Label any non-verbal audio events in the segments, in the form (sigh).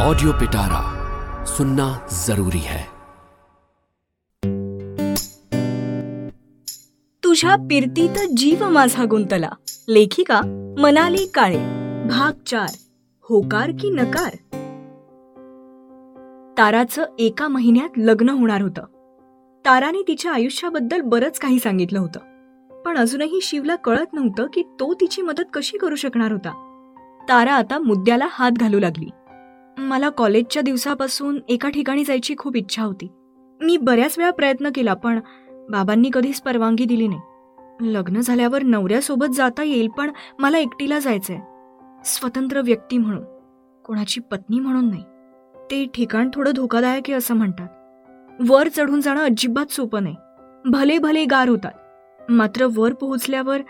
Audio पिटारा सुनना जरूरी है। तुझ्या पिरतीत जीव माझा गुंतला. लेखिका मनाली काळे. भाग चार. होकार की नकार? ताराचं एका महिन्यात लग्न होणार होतं. ताराने तिच्या आयुष्याबद्दल बरंच काही सांगितलं होतं. पण अजूनही शिवला कळत नव्हतं की तो तिची मदत कशी करू शकणार होता. तारा आता मुद्द्याला हात घालू लागली. मला कॉलेजच्या दिवसापासून एका ठिकाणी जायची खूप इच्छा होती. मी बऱ्याच वेळा प्रयत्न केला पण बाबांनी कधीच परवानगी दिली नाही. लग्न झाल्यावर नवऱ्यासोबत जाता येईल पण मला एकटीला जायचंय. स्वतंत्र व्यक्ती म्हणून. कोणाची पत्नी म्हणून नाही. ते ठिकाण थोडं धोकादायक आहे असं म्हणतात. वर चढून जाणं अजिबात सोपं नाही. भले भले गार होतात. मात्र वर पोहोचल्यावर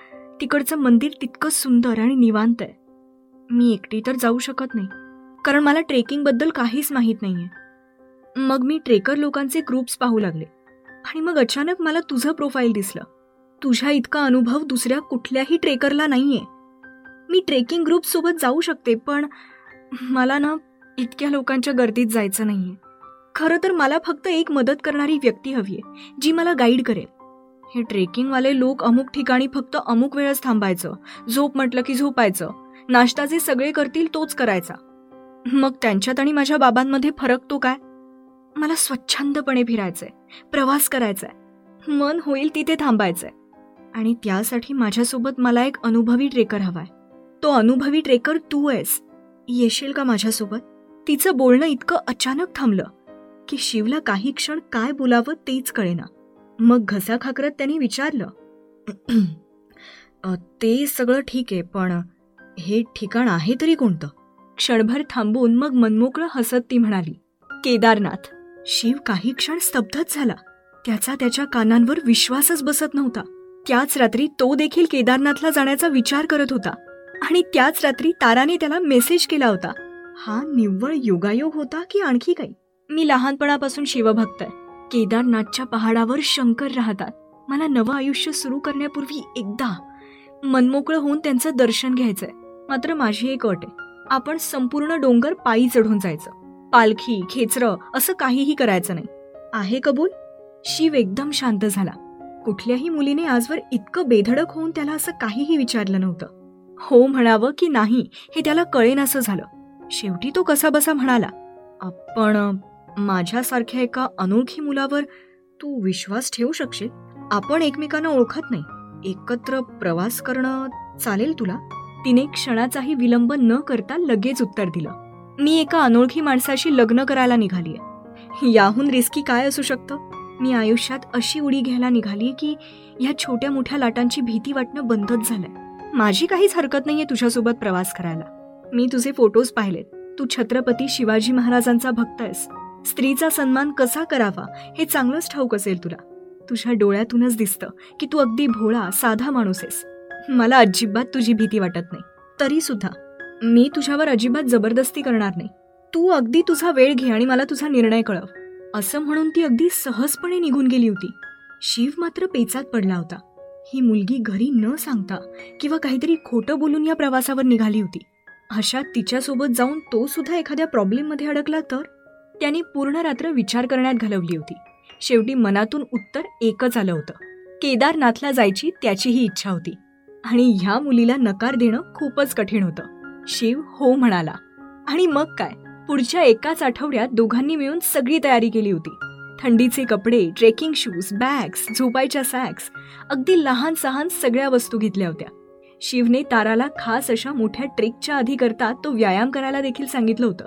तिकडचं मंदिर तितकं सुंदर आणि निवांत आहे. मी एकटी तर जाऊ शकत नाही. कारण मला ट्रेकिंगबद्दल काहीच माहीत नाहीये. मग मी ट्रेकर लोकांचे ग्रुप्स पाहू लागले. आणि मग अचानक मला तुझं प्रोफाईल दिसलं. तुझ्या इतका अनुभव दुसऱ्या कुठल्याही ट्रेकरला नाहीये. मी ट्रेकिंग ग्रुपसोबत जाऊ शकते पण मला ना इतक्या लोकांच्या गर्दीत जायचं नाहीये. खरं तर मला फक्त एक मदत करणारी व्यक्ती हवी आहे जी मला गाईड करेल. हे ट्रेकिंगवाले लोक अमुक ठिकाणी फक्त अमुक वेळच थांबायचं. झोप म्हटलं की झोपायचं. नाश्ता जे सगळे करतील तोच करायचा. मग त्यांच्यात आणि माझ्या बाबांमध्ये फरक तो काय? मला स्वच्छंदपणे फिरायचंय प्रवास करायचाय मन होईल तिथे थांबायचंय. आणि त्यासाठी माझ्यासोबत मला एक अनुभवी ट्रेकर हवाय. तो अनुभवी ट्रेकर तू आहेस. येशील का माझ्यासोबत? तिचं बोलणं इतकं अचानक थांबलं की शिवला काही क्षण काय बोलावं तेच कळेना. मग घसा खाकरत त्यांनी विचारलं (clears throat) ते सगळं ठीक आहे पण हे ठिकाण आहे तरी कोणतं? क्षणभर थांबून मग मनमोकळं हसत ती म्हणाली केदारनाथ शिव काही क्षण स्तब्धच झाला. त्याचा त्याच्या कानांवर विश्वासच बसत नव्हता. त्याच रात्री तो देखील केदारनाथला जाण्याचा विचार करत होता आणि त्याच रात्री ताराने त्याला मेसेज केला होता. हा निव्वळ योगायोग होता की आणखी काही? मी लहानपणापासून शिवभक्त आहे. केदारनाथच्या पहाडावर शंकर राहतात. मला नवं आयुष्य सुरू करण्यापूर्वी एकदा मनमोकळं होऊन त्यांचं दर्शन घ्यायचंय. मात्र माझी एक अट आहे. आपण संपूर्ण डोंगर पायी चढून जायचं. पालखी खेचरं असं काहीही करायचं नाही. आहे कबूल? शिव एकदम शांत झाला. कुठल्याही मुलीने आजवर इतकं बेधडक होऊन त्याला असं काहीही विचारलं नव्हतं. हो म्हणावं की नाही हे त्याला कळेनासं झालं. शेवटी तो कसा बसा म्हणाला आपण माझ्यासारख्या एका अनोळखी मुलावर तू विश्वास ठेवू शकशील? आपण एकमेकांना ओळखत नाही. एकत्र प्रवास करणं चालेल तुला? तिने क्षणाचाही विलंब न करता लगेच उत्तर दिलं. मी एका अनोळखी माणसाशी लग्न करायला निघालीये. याहून रिस्की काय असू शकतं? मी आयुष्यात अशी उडी घ्यायला निघालीये की ह्या छोट्या मोठ्या लाटांची भीती वाटणं बंदच झालंय. माझी काहीच हरकत नाहीये तुझ्यासोबत प्रवास करायला. मी तुझे फोटोज पाहिलेत. तू छत्रपती शिवाजी महाराजांचा भक्त आहेस. स्त्रीचा सन्मान कसा करावा हे चांगलंच ठाऊक असेल तुला. तुझ्या डोळ्यातूनच दिसतं की तू अगदी भोळा साधा माणूस आहेस. मला अजिबात तुझी भीती वाटत नाही. तरी सुद्धा मी तुझ्यावर अजिबात जबरदस्ती करणार नाही. तू अगदी तुझा वेळ घे आणि मला तुझा निर्णय कळव. असं म्हणून ती अगदी सहजपणे निघून गेली होती. शिव मात्र पेचात पडला होता. ही मुलगी घरी न सांगता किंवा काहीतरी खोटं बोलून या प्रवासावर निघाली होती. अशा तिच्यासोबत जाऊन तो सुद्धा एखाद्या प्रॉब्लेममध्ये अडकला तर? त्याने पूर्ण रात्र विचार करण्यात घालवली होती. शेवटी मनातून उत्तर एकच आलं होतं. केदारनाथला जायची त्याचीही इच्छा होती. आणि ह्या मुलीला नकार देणं खूपच कठीण होतं. शिव हो म्हणाला. आणि मग काय? पुढच्या एकाच आठवड्यात दोघांनी मिळून सगळी तयारी केली होती. थंडीचे कपडे ट्रेकिंग शूज बॅग्स झोपायच्या सॅक्स अगदी लहान सहान सगळ्या वस्तू घेतल्या होत्या. शिवने ताराला खास अशा मोठ्या ट्रेकच्या आधी करता तो व्यायाम करायला देखील सांगितलं होतं.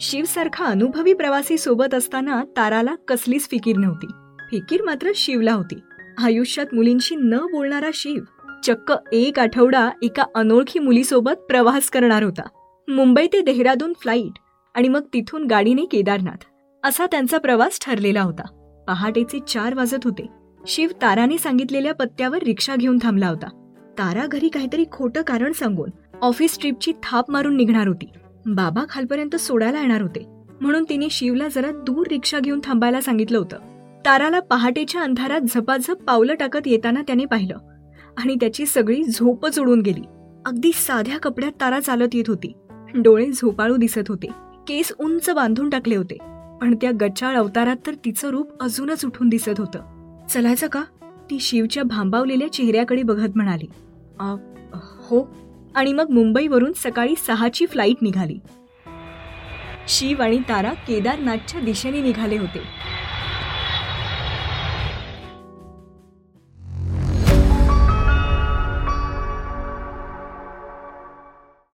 शिवसारखा अनुभवी प्रवासी सोबत असताना ताराला कसलीच फिकीर नव्हती. फिकीर मात्र शिवला होती. आयुष्यात मुलींशी न बोलणारा शिव चक्क एक आठवडा एका अनोळखी मुलीसोबत प्रवास करणार होता. मुंबई ते देहरादून फ्लाईट आणि मग तिथून गाडीने केदारनाथ. असा त्यांचा प्रवास ठरलेला होता. पहाटेचे चार वाजत होते. शिव ताराने सांगितलेल्या पत्त्यावर रिक्षा घेऊन थांबला होता. तारा घरी काहीतरी खोटं कारण सांगून ऑफिस ट्रिपची थाप मारून निघणार होती. बाबा खालपर्यंत सोडायला येणार होते. म्हणून तिने शिवला जरा दूर रिक्षा घेऊन थांबायला सांगितलं होतं. ताराला पहाटेच्या अंधारात झपाझप पावलं टाकत येताना त्याने पाहिलं. आणि त्याची सगळी झोपच उडून गेली. अगदी साध्या कपड्यात तारा चालत येत होती. डोळे झोपाळू दिसत होते. केस उंच बांधून टाकले होते. पण त्या गचाळ अवतारात तर तिचं रूप अजूनच उठून दिसत होतं. चलायचं का? ती शिवच्या भांबावलेल्या चेहऱ्याकडे बघत म्हणाली. हो. आणि मग मुंबईवरून सकाळी सहाची फ्लाईट निघाली. शिव आणि तारा केदारनाथच्या दिशेने निघाले होते.